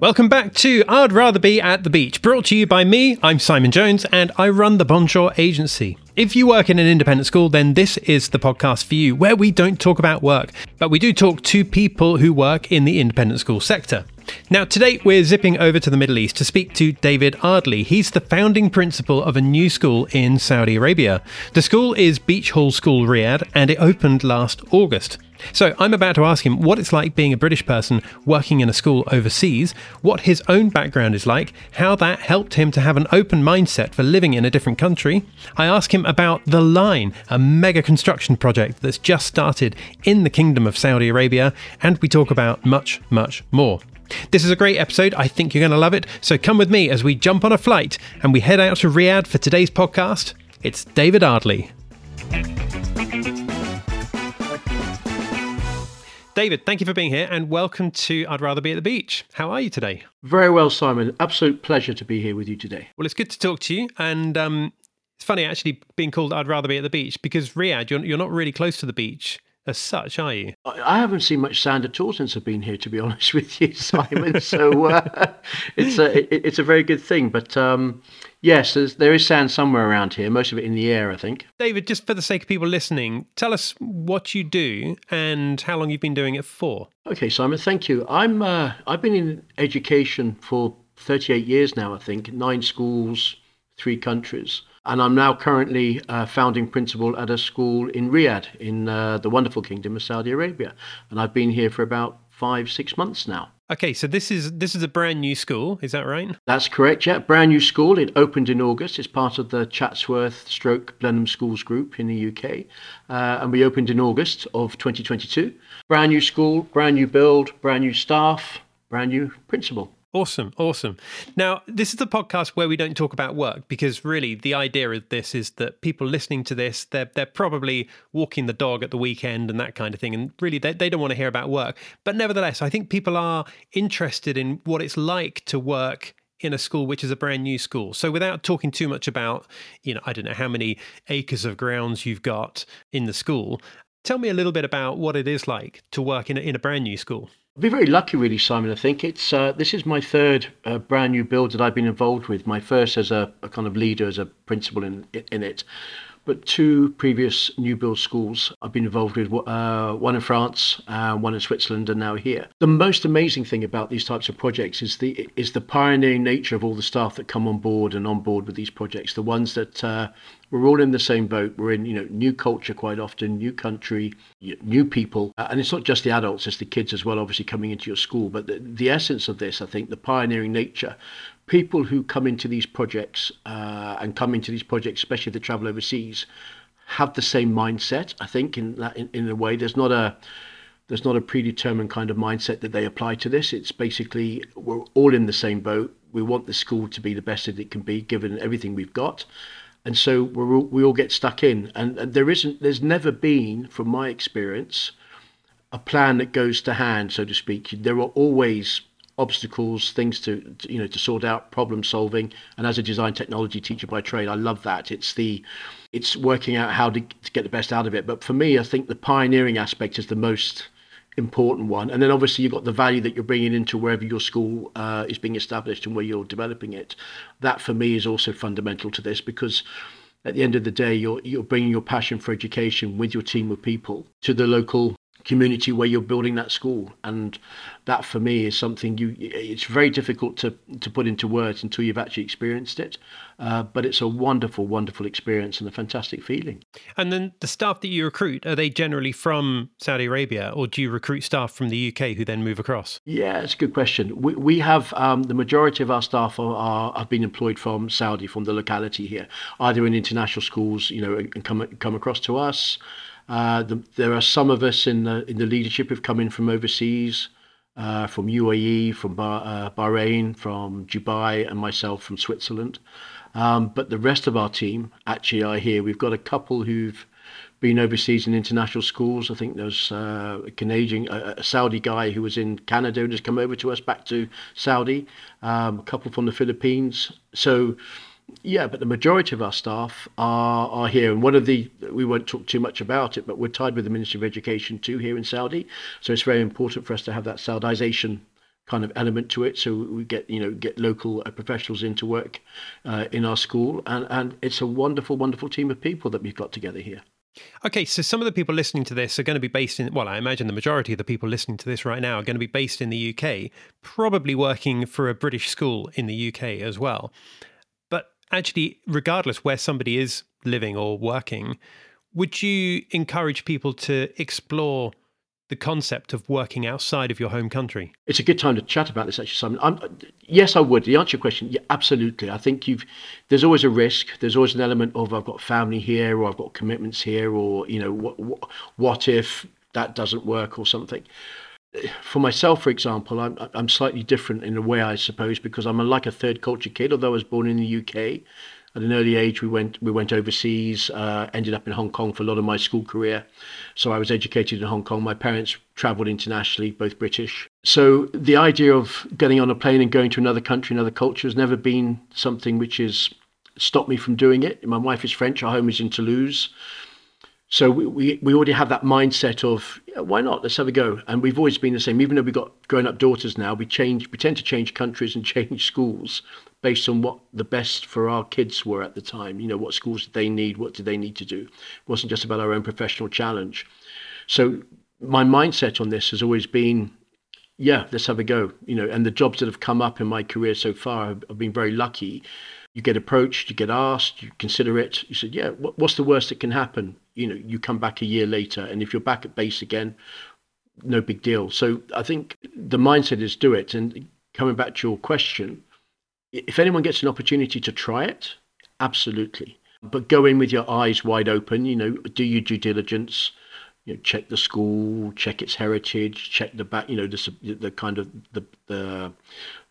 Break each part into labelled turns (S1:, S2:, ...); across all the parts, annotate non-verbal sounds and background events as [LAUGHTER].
S1: Welcome back to I'd Rather Be at the Beach, brought to you by me. I'm Simon Jones and I run the Bonjour Agency. If you work in an independent school, then this is the podcast for you, where we don't talk about work, but we do talk to people who work in the independent school sector. Now, today we're zipping over to the Middle East to speak to David Ardley. He's the founding principal of a new school in Saudi Arabia. The school is Beech Hall School Riyadh and it opened last August. So I'm about to ask him what it's like being a British person working in a school overseas, what his own background is like, how that helped him to have an open mindset for living in a different country. I ask him about The Line, a mega construction project that's just started in the Kingdom of Saudi Arabia, and we talk about much, much more. This is a great episode. I think you're going to love it. So come with me as we jump on a flight and we head out to Riyadh for today's podcast. It's David Ardley. David, thank you for being here and welcome to I'd Rather Be at the Beach. How are you today?
S2: Very well, Simon. Absolute pleasure to be here with you today.
S1: Well, it's good to talk to you. And um, it's funny actually being called I'd Rather Be at the Beach because Riyadh, you're, you're not really close to the beach as such, are you?
S2: I haven't seen much sand at all since I've been here, to be [LAUGHS] honest with you, Simon. [LAUGHS] so uh, it's a it's a very good thing. But um, yes, there is sand somewhere around here. Most of it in the air, I think.
S1: David, just for the sake of people listening, tell us what you do and how long you've been doing it for.
S2: Okay, Simon. Thank you. I'm uh, I've been in education for 38 years now. I think nine schools, three countries and I'm now currently uh, founding principal at a school in Riyadh, in uh, the wonderful kingdom of Saudi Arabia, and I've been here for about five, six months now.
S1: Okay, so this is this is a brand new school, is that right?
S2: That's correct. Yeah, brand new school. It opened in August. It's part of the Chatsworth Stroke Blenheim Schools Group in the UK, uh, and we opened in August of 2022. Brand new school, brand new build, brand new staff, brand new principal.
S1: Awesome, awesome. Now, this is the podcast where we don't talk about work because really the idea of this is that people listening to this, they're they're probably walking the dog at the weekend and that kind of thing. And really they, they don't want to hear about work. But nevertheless, I think people are interested in what it's like to work in a school which is a brand new school. So without talking too much about, you know, I don't know how many acres of grounds you've got in the school, tell me a little bit about what it is like to work in a, in a brand new school.
S2: I've been very lucky, really, Simon. I think it's uh, this is my third uh, brand new build that I've been involved with. My first as a, a kind of leader, as a principal in in it, but two previous new build schools I've been involved with, uh, one in France, uh, one in Switzerland, and now here. The most amazing thing about these types of projects is the is the pioneering nature of all the staff that come on board and on board with these projects. The ones that uh, we're all in the same boat. We're in, you know, new culture quite often, new country, new people, uh, and it's not just the adults; it's the kids as well. Obviously, coming into your school, but the, the essence of this, I think, the pioneering nature. People who come into these projects uh, and come into these projects, especially if they travel overseas, have the same mindset. I think in that, in, in a way, there's not a there's not a predetermined kind of mindset that they apply to this. It's basically we're all in the same boat. We want the school to be the best that it can be, given everything we've got and so we all, we all get stuck in. And, and there isn't, there's never been, from my experience, a plan that goes to hand, so to speak. There are always obstacles, things to, to, you know to sort out, problem solving. And as a design technology teacher by trade, I love that. It's the it's working out how to, to get the best out of it. But for me, I think the pioneering aspect is the most important one. And then obviously you've got the value that you're bringing into wherever your school uh, is being established and where you're developing it. That for me is also fundamental to this because at the end of the day, you're you're bringing your passion for education with your team of people to the local community where you're building that school. And that for me is something you it's very difficult to to put into words until you've actually experienced it. Uh, but it's a wonderful wonderful experience and a fantastic feeling.
S1: And then the staff that you recruit are they generally from saudi arabia or do you recruit staff from the uk who then move across?
S2: Yeah it's a good question. We, we have um, the majority of our staff are, are have been employed from saudi from the locality here either in international schools you know and come come across to us uh, the, there are some of us in the in the leadership who've come in from overseas, uh, from UAE, from bah- uh, Bahrain, from Dubai, and myself from Switzerland. Um, but the rest of our team actually are here. We've got a couple who've been overseas in international schools. I think there's uh, a Canadian, a, a, Saudi guy who was in Canada and has come over to us back to Saudi. Um, a couple from the Philippines. So yeah, but the majority of our staff are, are here. And one of the, we won't talk too much about it, but we're tied with the Ministry of Education too here in Saudi. So it's very important for us to have that Saudization kind of element to it. So we get you know get local uh, professionals in to work uh, in our school, and and it's a wonderful, wonderful team of people that we've got together here.
S1: Okay, so some of the people listening to this are going to be based in, well, I imagine the majority of the people listening to this right now are going to be based in the UK, probably working for a British school in the UK as well. Actually, regardless where somebody is living or working, would you encourage people to explore the concept of working outside of your home country?
S2: It's a good time to chat about this, actually, Simon. I'm, yes, I would. The answer to your question, yeah, absolutely. I think you've. There's always a risk. There's always an element of I've got family here, or I've got commitments here, or you know, what what, what if that doesn't work, or something. For myself, for example, I'm I'm slightly different in a way, I suppose, because I'm a, like a third culture kid. Although I was born in the UK, at an early age, we went we went overseas. Uh, ended up in Hong Kong for a lot of my school career. So I was educated in Hong Kong. My parents travelled internationally, both British. So the idea of getting on a plane and going to another country, another culture, has never been something which has stopped me from doing it. My wife is French. Our home is in Toulouse. So we, we, we already have that mindset of yeah, why not? Let's have a go. And we've always been the same. Even though we've got grown up daughters now, we change we tend to change countries and [LAUGHS] change schools based on what the best for our kids were at the time. You know, what schools did they need? What did they need to do? It wasn't just about our own professional challenge. So my mindset on this has always been, yeah, let's have a go. You know, and the jobs that have come up in my career so far have been very lucky. You get approached, you get asked, you consider it. You said, yeah, what, what's the worst that can happen? You know, you come back a year later, and if you're back at base again, no big deal. So I think the mindset is do it. And coming back to your question, if anyone gets an opportunity to try it, absolutely. But go in with your eyes wide open. You know, do your due diligence. You know, check the school, check its heritage, check the back. You know, the the kind of the the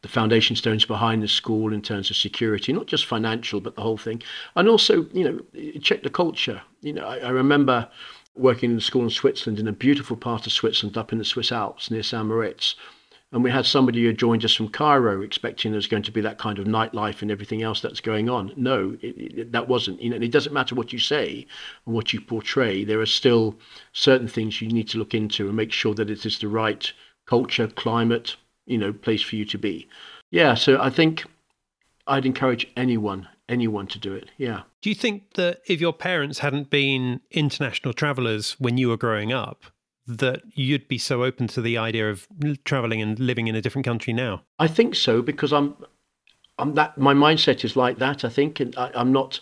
S2: the foundation stones behind the school in terms of security, not just financial, but the whole thing. And also, you know, check the culture. You know, I, I remember working in a school in Switzerland, in a beautiful part of Switzerland, up in the Swiss Alps near St. Moritz. And we had somebody who joined us from Cairo expecting there's going to be that kind of nightlife and everything else that's going on. No, it, it, that wasn't. You know, it doesn't matter what you say and what you portray. There are still certain things you need to look into and make sure that it is the right culture, climate, you know, place for you to be. Yeah, so I think I'd encourage anyone, anyone to do it. Yeah.
S1: Do you think that if your parents hadn't been international travelers when you were growing up, that you'd be so open to the idea of traveling and living in a different country now?
S2: I think so because I'm, I'm that my mindset is like that. I think, and I, I'm not.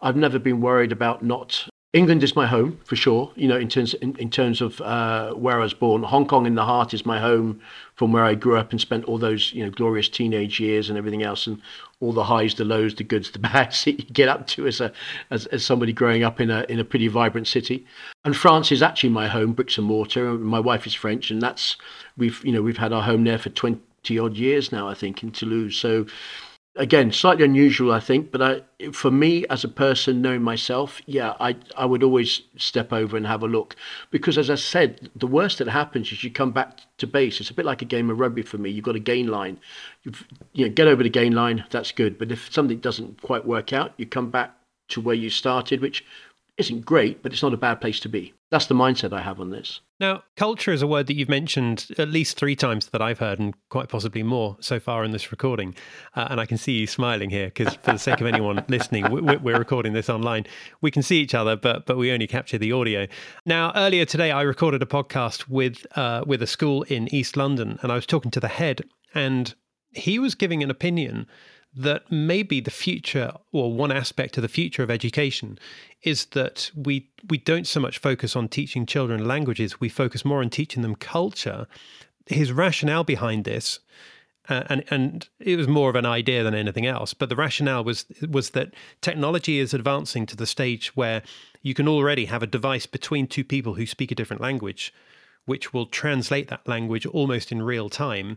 S2: I've never been worried about not England is my home for sure. You know, in terms in, in terms of uh, where I was born, Hong Kong in the heart is my home from where I grew up and spent all those you know glorious teenage years and everything else, and all the highs, the lows, the goods, the [LAUGHS] bads that you get up to as a as, as somebody growing up in a in a pretty vibrant city. And France is actually my home, bricks and mortar. My wife is French, and that's we've you know we've had our home there for twenty odd years now, I think, in Toulouse. So again slightly unusual i think but I, for me as a person knowing myself yeah I, I would always step over and have a look. Because as i said the worst that happens is you come back to base. It's a bit like a game of rugby for me. You've got a gain line. You've, you know get over the gain line that's good. But if something doesn't quite work out you come back to where you started which isn't great, but it's not a bad place to be. That's the mindset I have on this.
S1: Now, culture is a word that you've mentioned at least three times that I've heard, and quite possibly more so far in this recording. Uh, and I can see you smiling here because, for the sake of anyone [LAUGHS] listening, we're recording this online. We can see each other, but but we only capture the audio. Now, earlier today, I recorded a podcast with uh, with a school in East London, and I was talking to the head, and he was giving an opinion that maybe the future or one aspect of the future of education is that we we don't so much focus on teaching children languages we focus more on teaching them culture. His rationale behind this uh, and and it was more of an idea than anything else but the rationale was was that technology is advancing to the stage where you can already have a device between two people who speak a different language which will translate that language almost in real time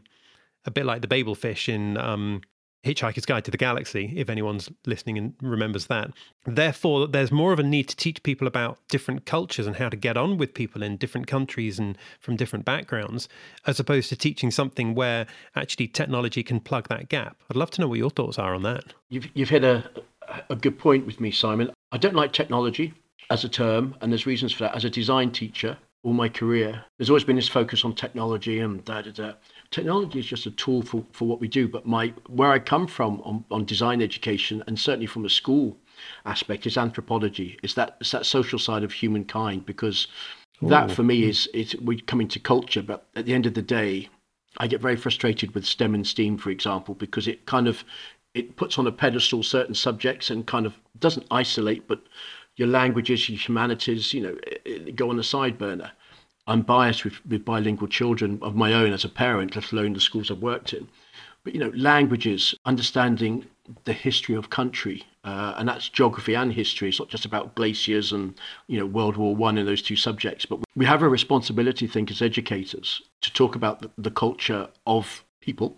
S1: a bit like the babel fish in um, Hitchhiker's Guide to the Galaxy, if anyone's listening and remembers that. Therefore, there's more of a need to teach people about different cultures and how to get on with people in different countries and from different backgrounds, as opposed to teaching something where actually technology can plug that gap. I'd love to know what your thoughts are on that.
S2: You've, you've hit a, a good point with me, Simon. I don't like technology as a term, and there's reasons for that. As a design teacher, all my career, there's always been this focus on technology and da da da. Technology is just a tool for, for what we do. But my where I come from on, on design education and certainly from a school aspect is anthropology. It's that it's that social side of humankind because Ooh. that for oh. me is it we come into culture, but at the end of the day, I get very frustrated with STEM and STEAM, for example, because it kind of it puts on a pedestal certain subjects and kind of doesn't isolate, but your languages, your humanities, you know, go on the side burner. I'm biased with, with bilingual children of my own as a parent, let alone the schools I've worked in. But you know, languages, understanding the history of country, uh, and that's geography and history. It's not just about glaciers and you know World War One and those two subjects, but we have a responsibility, I think, as educators, to talk about the, the culture of people.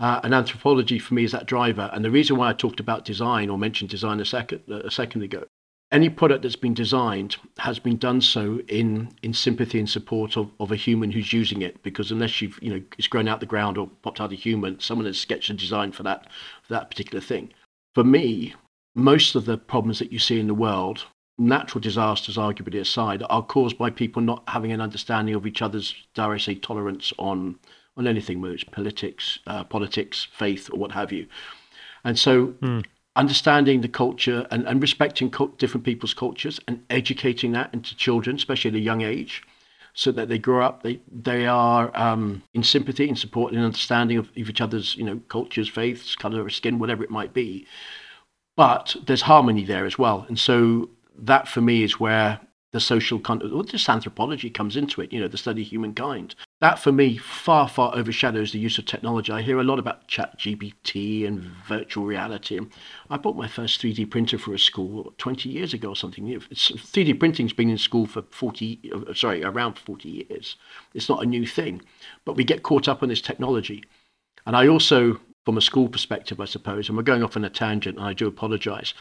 S2: Uh, and anthropology for me is that driver. And the reason why I talked about design or mentioned design a second a second ago any product that's been designed has been done so in in sympathy and support of, of a human who's using it because unless you've you know it's grown out the ground or popped out a human someone has sketched a design for that for that particular thing. For me most of the problems that you see in the world natural disasters arguably aside are caused by people not having an understanding of each other's dare i say tolerance on on anything whether it's politics uh, politics faith or what have you. And so mm understanding the culture and, and respecting co- different people's cultures and educating that into children, especially at a young age, so that they grow up, they they are um, in sympathy and support and understanding of, of each other's you know cultures, faiths, color of skin, whatever it might be. But there's harmony there as well, and so that for me is where the social content, well, this anthropology comes into it, you know, the study of humankind. That for me far, far overshadows the use of technology. I hear a lot about chat GPT and virtual reality. I bought my first 3D printer for a school 20 years ago or something. It's, 3D printing's been in school for 40, uh, sorry, around 40 years. It's not a new thing, but we get caught up on this technology. And I also, from a school perspective, I suppose, and we're going off on a tangent, and I do apologize.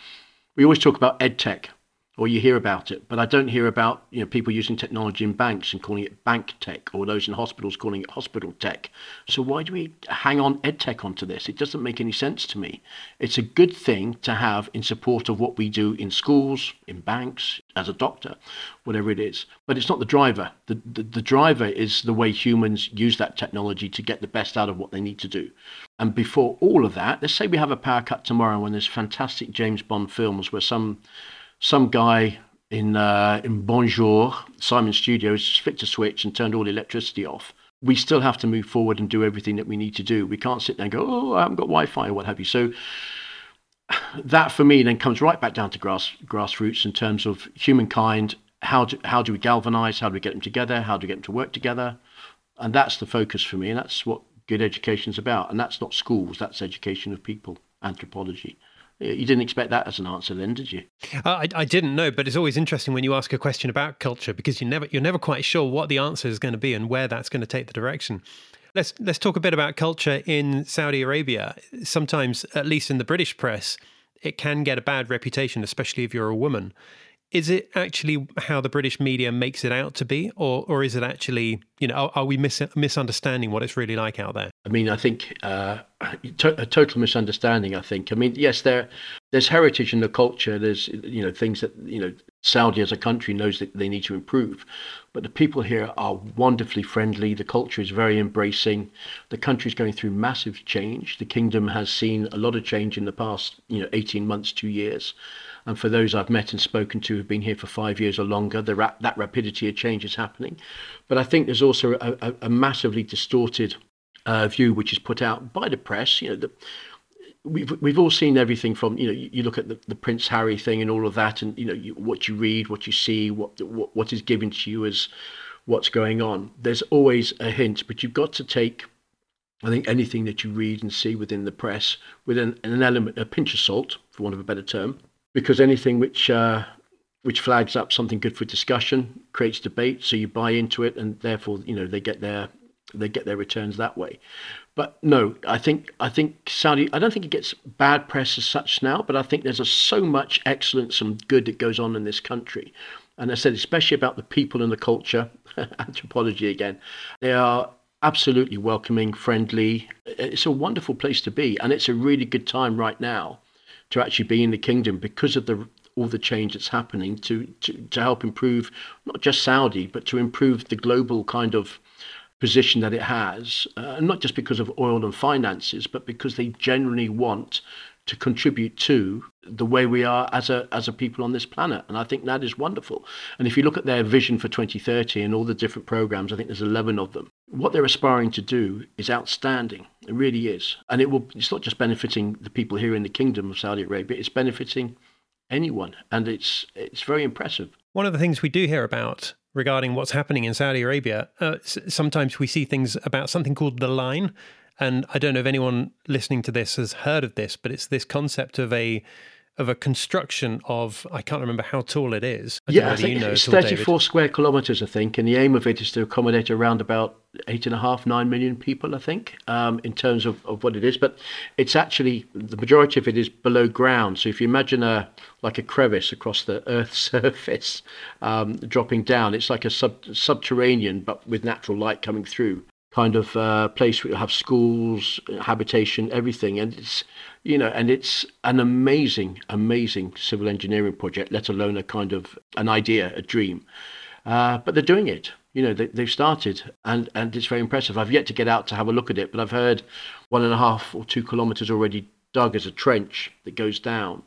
S2: We always talk about ed tech or you hear about it, but I don't hear about you know people using technology in banks and calling it bank tech, or those in hospitals calling it hospital tech. So why do we hang on ed tech onto this? It doesn't make any sense to me. It's a good thing to have in support of what we do in schools, in banks, as a doctor, whatever it is. But it's not the driver. The, the, the driver is the way humans use that technology to get the best out of what they need to do. And before all of that, let's say we have a power cut tomorrow when there's fantastic James Bond films where some some guy in uh, in Bonjour, Simon Studios, flicked a switch and turned all the electricity off. We still have to move forward and do everything that we need to do. We can't sit there and go, oh, I haven't got Wi-Fi or what have you. So that for me then comes right back down to grass grassroots in terms of humankind. How do how do we galvanize? How do we get them together? How do we get them to work together? And that's the focus for me, and that's what good education is about. And that's not schools; that's education of people, anthropology. You didn't expect that as an answer, then, did you?
S1: Uh, I, I didn't know, but it's always interesting when you ask a question about culture because you never you're never quite sure what the answer is going to be and where that's going to take the direction. Let's let's talk a bit about culture in Saudi Arabia. Sometimes, at least in the British press, it can get a bad reputation, especially if you're a woman. Is it actually how the British media makes it out to be, or or is it actually you know are, are we mis- misunderstanding what it's really like out there?
S2: I mean, I think uh, a total misunderstanding. I think. I mean, yes, there there's heritage in the culture. There's you know things that you know Saudi as a country knows that they need to improve, but the people here are wonderfully friendly. The culture is very embracing. The country is going through massive change. The kingdom has seen a lot of change in the past you know 18 months, two years. And for those I've met and spoken to who've been here for five years or longer, the that rapidity of change is happening. But I think there's also a, a, a massively distorted uh, view which is put out by the press. You know, the, we've we've all seen everything from you know you, you look at the, the, Prince Harry thing and all of that, and you know you, what you read, what you see, what, what what is given to you as what's going on. There's always a hint, but you've got to take. I think anything that you read and see within the press with an, an element, a pinch of salt, for want of a better term, because anything which uh, which flags up something good for discussion creates debate, so you buy into it, and therefore you know they get their they get their returns that way. But no, I think I think Saudi. I don't think it gets bad press as such now, but I think there's a, so much excellence and good that goes on in this country. And I said, especially about the people and the culture, [LAUGHS] anthropology again, they are absolutely welcoming, friendly. It's a wonderful place to be, and it's a really good time right now to actually be in the kingdom because of the all the change that's happening to, to, to help improve not just Saudi, but to improve the global kind of position that it has, uh, not just because of oil and finances, but because they generally want to contribute to the way we are as a as a people on this planet. And I think that is wonderful. And if you look at their vision for 2030 and all the different programs I think there's 11 of them what they're aspiring to do is outstanding. It really is. And it will it's not just benefiting the people here in the kingdom of Saudi Arabia it's benefiting anyone. And it's it's very impressive
S1: one of the things we do hear about regarding what's happening in Saudi Arabia, uh, sometimes we see things about something called the line. And I don't know if anyone listening to this has heard of this, but it's this concept of a of a construction of I can't remember how tall it is.
S2: I yeah, I think you know it's 34 all, square kilometres, I think, and the aim of it is to accommodate around about eight and a half, nine million people, I think, um, in terms of, of what it is. But it's actually the majority of it is below ground. So if you imagine a like a crevice across the Earth's [LAUGHS] surface, um, dropping down, it's like a sub, subterranean, but with natural light coming through kind of uh, place where you have schools, habitation, everything, and it's you know, and it's an amazing, amazing civil engineering project. Let alone a kind of an idea, a dream. Uh, but they're doing it. You know, they, have started, and and it's very impressive. I've yet to get out to have a look at it, but I've heard one and a half or two kilometres already dug as a trench that goes down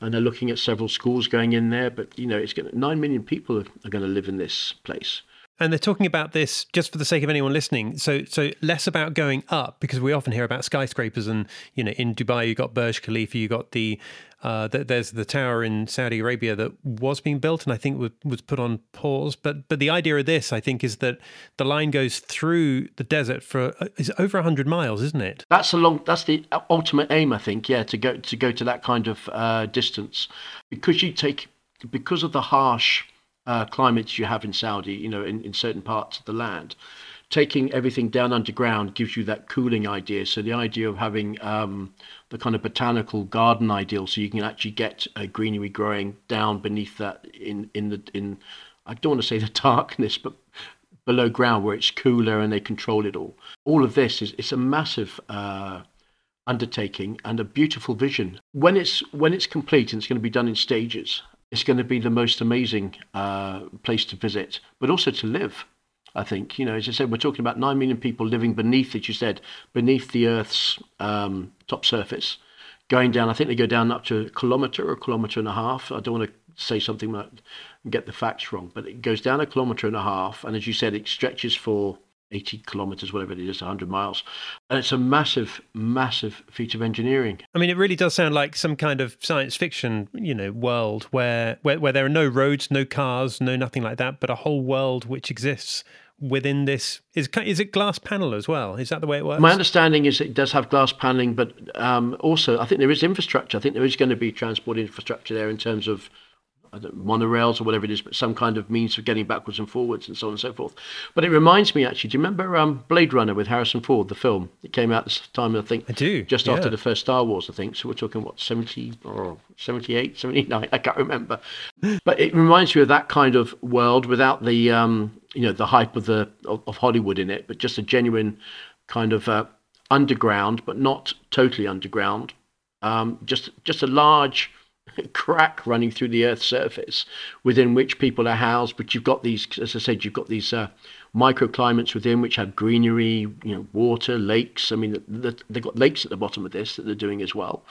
S2: and they're looking at several schools going in there. But you know, it's going nine million people are, are going to live in this place
S1: and they're talking about this just for the sake of anyone listening. So, so less about going up because we often hear about skyscrapers, and you know, in Dubai you got Burj Khalifa, you got the, uh, the there's the tower in Saudi Arabia that was being built and I think was, was put on pause. But but the idea of this, I think, is that the line goes through the desert for uh, is over hundred miles, isn't it?
S2: That's a long. That's the ultimate aim, I think. Yeah, to go to go to that kind of uh, distance, because you take because of the harsh uh, climates you have in Saudi, you know, in, in certain parts of the land. Taking everything down underground gives you that cooling idea. So the idea of having um, the kind of botanical garden ideal, so you can actually get a greenery growing down beneath that in in the in I don't want to say the [LAUGHS] darkness, but below ground where it's cooler and they control it all. All of this is it's a massive uh, undertaking and a beautiful vision. When it's when it's complete and it's going to be done in stages, it's going to be the most amazing uh, place to visit, but also to live. I think you know, as I said, we're talking about nine million people living beneath, as you said, beneath the Earth's um, top surface, going down. I think they go down up to a kilometre or a kilometre and a half. I don't want to say something that get the facts wrong, but it goes down a kilometre and a half, and as you said, it stretches for 80 kilometers, whatever it is, 100 miles. And it's a massive, massive feat of engineering.
S1: I mean, it really does sound like some kind of science fiction, you know, world where, where, where there are no roads, no cars, no nothing like that, but a whole world which exists within this is is it glass panel as well is that the way it works
S2: my understanding is it does have glass paneling but um, also i think there is infrastructure i think there is going to be transport infrastructure there in terms of monorails or whatever it is, but some kind of means of getting backwards and forwards and so on and so forth. But it reminds me actually, do you remember um, Blade Runner with Harrison Ford, the film? It came out this time, I think.
S1: I do.
S2: Just
S1: yeah.
S2: after the first Star Wars, I think. So we're talking, what, 70 or 78, 79? I can't remember. but it reminds me of that kind of world without the, um, you know, the hype of, the, of, of Hollywood in it, but just a genuine kind of uh, underground, but not totally underground. Um, just, just a large crack running through the Earth's surface within which people are housed. But you've got these, as I said, you've got these uh, microclimates within which have greenery, you know, water, lakes. I mean, the, the, they've got lakes at the bottom of this that they're doing as well.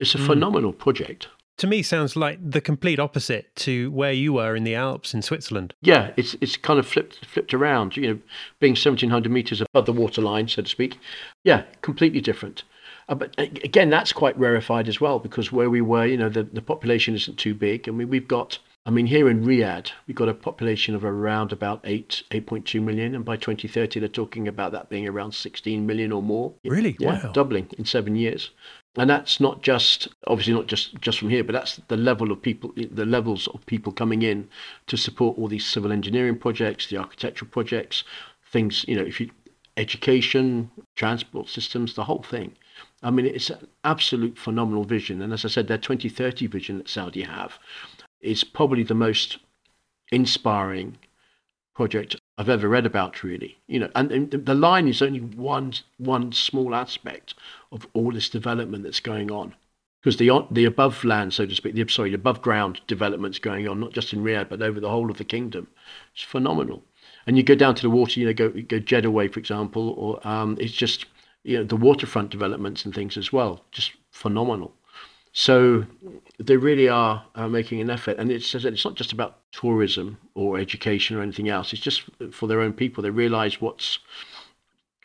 S2: It's a mm. phenomenal project.
S1: To me, sounds like the complete opposite to where you were in the Alps in Switzerland.
S2: Yeah, it's it's kind of flipped flipped around. You know, being seventeen hundred meters above the waterline, so to speak. Yeah, completely different. Uh, but again, that's quite rarefied as well because where we were, you know, the, the population isn't too big. I mean, we've got, I mean, here in Riyadh, we've got a population of around about 8, 8.2 million. And by 2030, they're talking about that being around 16 million or more.
S1: Really?
S2: Yeah,
S1: wow.
S2: doubling in seven years. And that's not just, obviously, not just, just from here, but that's the level of people, the levels of people coming in to support all these civil engineering projects, the architectural projects, things, you know, if you, education, transport systems, the whole thing. I mean, it's an absolute phenomenal vision. And as I said, their 2030 vision that Saudi have is probably the most inspiring project I've ever read about, really. You know, and, the line is only one one small aspect of all this development that's going on. because the the above land, so to speak, the sorry, above ground developments going on, not just in Riyadh but over the whole of the kingdom, it's phenomenal. And you go down to the water, you know, go go Jeddah way, for example, or um, it's just you know the waterfront developments and things as well, just phenomenal. So they really are uh, making an effort, and it's it's not just about tourism or education or anything else. It's just for their own people. They realise what's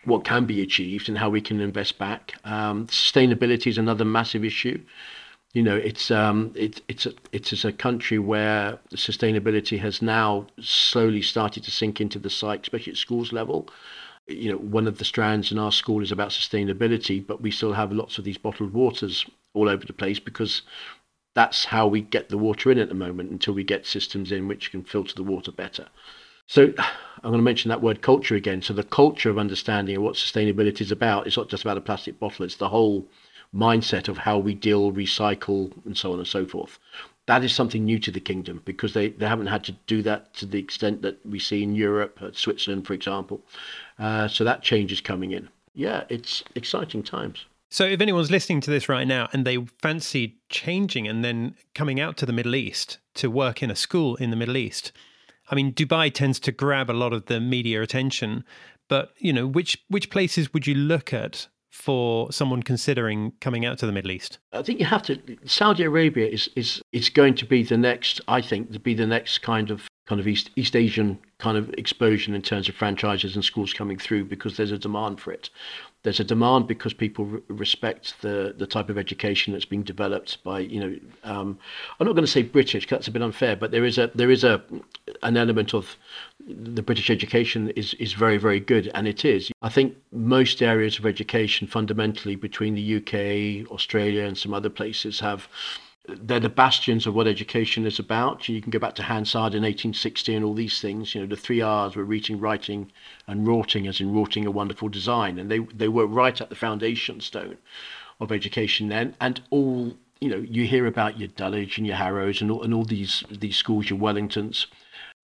S2: what can be achieved and how we can invest back. Um, sustainability is another massive issue. You know, it's um, it, it's a, it's a country where sustainability has now slowly started to sink into the psyche, especially at schools level. You know, one of the strands in our school is about sustainability, but we still have lots of these bottled waters all over the place because that's how we get the water in at the moment until we get systems in which can filter the water better. So I'm going to mention that word culture again. So the culture of understanding of what sustainability is about is not just about a plastic bottle, it's the whole mindset of how we deal, recycle, and so on and so forth. That is something new to the kingdom because they, they haven't had to do that to the extent that we see in Europe, Switzerland, for example. Uh, so that change is coming in. Yeah, it's exciting times.
S1: So, if anyone's listening to this right now and they fancy changing and then coming out to the Middle East to work in a school in the Middle East, I mean, Dubai tends to grab a lot of the media attention, but you know, which which places would you look at for someone considering coming out to the Middle East?
S2: I think you have to. Saudi Arabia is is is going to be the next. I think to be the next kind of kind of East East Asian kind of explosion in terms of franchises and schools coming through because there's a demand for it. There's a demand because people re- respect the the type of education that's being developed by you know um, I'm not going to say British that's a bit unfair but there is a there is a an element of the British education is is very very good and it is. I think most areas of education fundamentally between the UK Australia and some other places have they're the bastions of what education is about. You can go back to Hansard in 1860 and all these things. You know, the three R's were reading, writing, and wroughting, as in wroughting a wonderful design. And they, they were right at the foundation stone of education then. And all, you know, you hear about your Dulwich and your Harrows and all, and all these, these schools, your Wellingtons.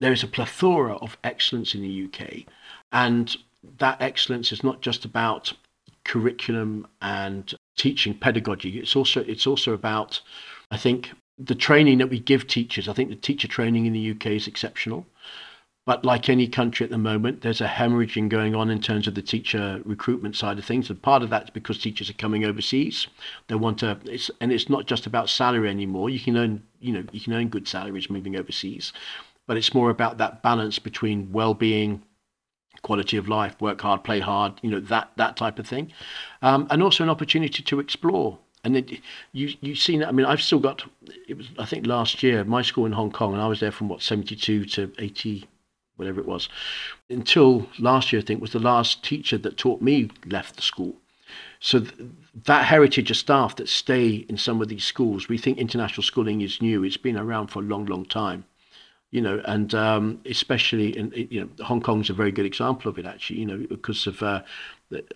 S2: There is a plethora of excellence in the UK. And that excellence is not just about curriculum and teaching pedagogy. It's also, it's also about I think the training that we give teachers, I think the teacher training in the UK is exceptional. But like any country at the moment, there's a hemorrhaging going on in terms of the teacher recruitment side of things. And part of that's because teachers are coming overseas. They want to, it's, and it's not just about salary anymore. You can earn, you know, you can earn good salaries moving overseas, but it's more about that balance between well-being, quality of life, work hard, play hard, you know, that that type of thing, um, and also an opportunity to explore and it, you you've seen it. I mean, I've still got. It was I think last year my school in Hong Kong, and I was there from what seventy two to eighty, whatever it was, until last year. I think was the last teacher that taught me left the school. So th- that heritage of staff that stay in some of these schools, we think international schooling is new. It's been around for a long, long time you know, and um, especially in you know Hong Kong's a very good example of it actually, you know, because of uh,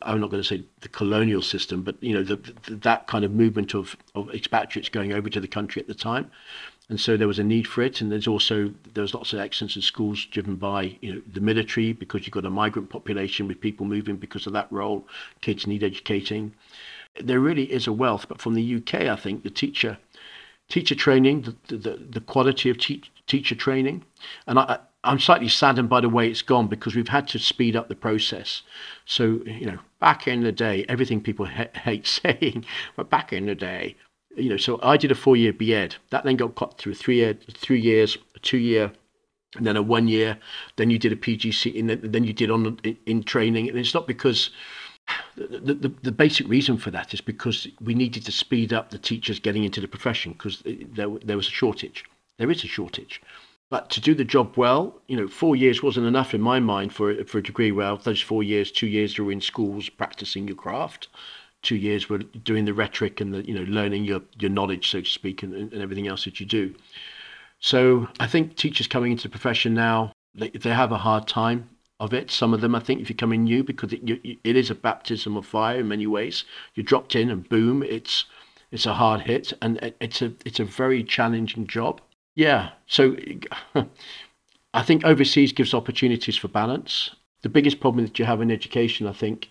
S2: I'm not going to say the colonial system, but you know the, the, that kind of movement of of expatriates going over to the country at the time, and so there was a need for it, and there's also there was lots of excellence in schools driven by you know the military because you've got a migrant population with people moving because of that role, kids need educating. There really is a wealth, but from the UK, I think the teacher teacher training, the, the, the quality of te- teacher training. And I, I'm slightly saddened by the way it's gone because we've had to speed up the process. So, you know, back in the day, everything people ha- hate [LAUGHS] saying, but back in the day, you know, so I did a four year BEd. That then got cut through three, year, three years, a two year, and then a one year. Then you did a PGC, and then, then you did on in, in training. And it's not because the, the, the, basic reason for that is because we needed to speed up the teachers getting into the profession because eh, there, there was a shortage. There is a shortage. But to do the job well, you know, four years wasn't enough in my mind for, for a degree. Well, those four years, two years were in schools practicing your craft. Two years were doing the rhetoric and the, you know, learning your, your knowledge, so to speak, and, and everything else that you do. So I think teachers coming into the profession now, they, they have a hard time of it. Some of them, I think, if you come in new, because it, you, it is a baptism of fire in many ways. You're dropped in and boom, it's it's a hard hit, and it, it's a it's a very challenging job. Yeah, so [LAUGHS] I think overseas gives opportunities for balance. The biggest problem that you have in education, I think,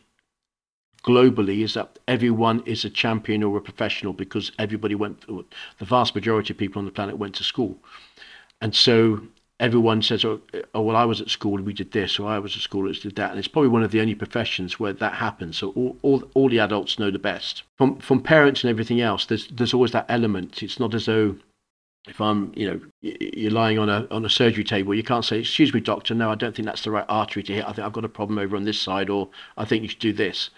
S2: globally is that everyone is a champion or a professional because everybody went, the vast majority of people on the planet went to school. And so everyone says, oh, oh, well, I was at school and we did this, or I was at school and did that. And it's probably one of the only professions where that happens. So all, all, all the adults know the best. From, from parents and everything else, there's, there's always that element. It's not as though if I'm, you know, you're lying on a on a surgery table, you can't say, "Excuse me, doctor, no, I don't think that's the right artery to hit. I think I've got a problem over on this side, or I think you should do this."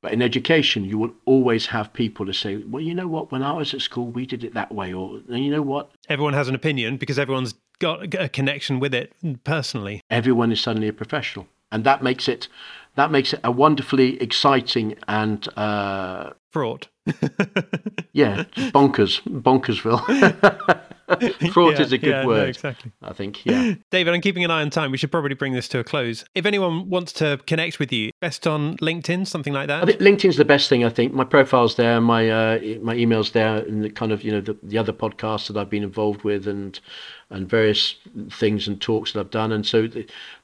S2: But in education, you will always have people to say, "Well, you know what? When I was at school, we did it that way," or "You know what?"
S1: Everyone has an opinion because everyone's got a connection with it personally.
S2: Everyone is suddenly a professional, and that makes it that makes it a wonderfully exciting and uh,
S1: fraught. [LAUGHS]
S2: yeah, bonkers, bonkersville. [LAUGHS] [LAUGHS] fraught yeah, is a good
S1: yeah,
S2: word.
S1: No, exactly.
S2: I think. Yeah. [LAUGHS]
S1: David, I'm keeping an eye on time. We should probably bring this to a close. If anyone wants to connect with you, best on LinkedIn, something like that.
S2: I think LinkedIn's the best thing. I think my profile's there, my uh, my email's there, and the kind of you know the, the other podcasts that I've been involved with, and and various things and talks that I've done. And so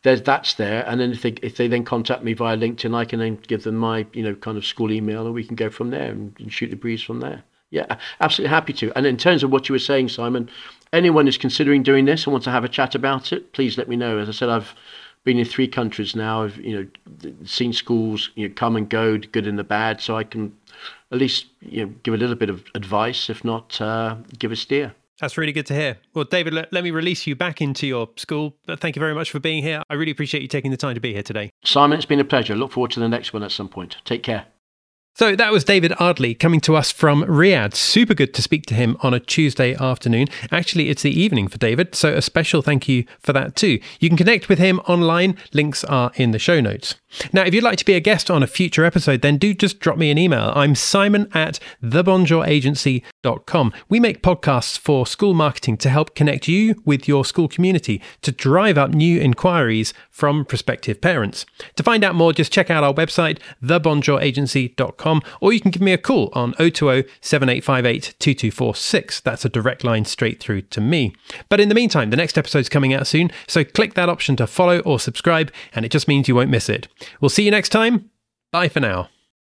S2: there's that's there. And then if they if they then contact me via LinkedIn, I can then give them my you know kind of school email, and we can go from there and, and shoot the breeze from there. Yeah, absolutely happy to. And in terms of what you were saying, Simon, anyone who's considering doing this and wants to have a chat about it, please let me know. As I said, I've been in three countries now. I've you know seen schools you know come and go, good and the bad, so I can at least you know give a little bit of advice, if not uh, give a steer.
S1: That's really good to hear. Well, David, let, let, me release you back into your school. But thank you very much for being here. I really appreciate you taking the time to be here today.
S2: Simon, it's been a pleasure. Look forward to the next one at some point. Take care.
S1: So that was David Ardley coming to us from Riyadh. Super good to speak to him on a Tuesday afternoon. Actually, it's the evening for David, so a special thank you for that too. You can connect with him online. Links are in the show notes. Now, if you'd like to be a guest on a future episode, then do just drop me an email. I'm simon at thebonjouragency.com. We make podcasts for school marketing to help connect you with your school community to drive up new inquiries from prospective parents. To find out more, just check out our website, thebonjouragency.com or you can give me a call on 020 7858 2246. That's a direct line straight through to me. But in the meantime, the next episode's coming out soon, so click that option to follow or subscribe, and it just means you won't miss it. We'll see you next time. Bye for now.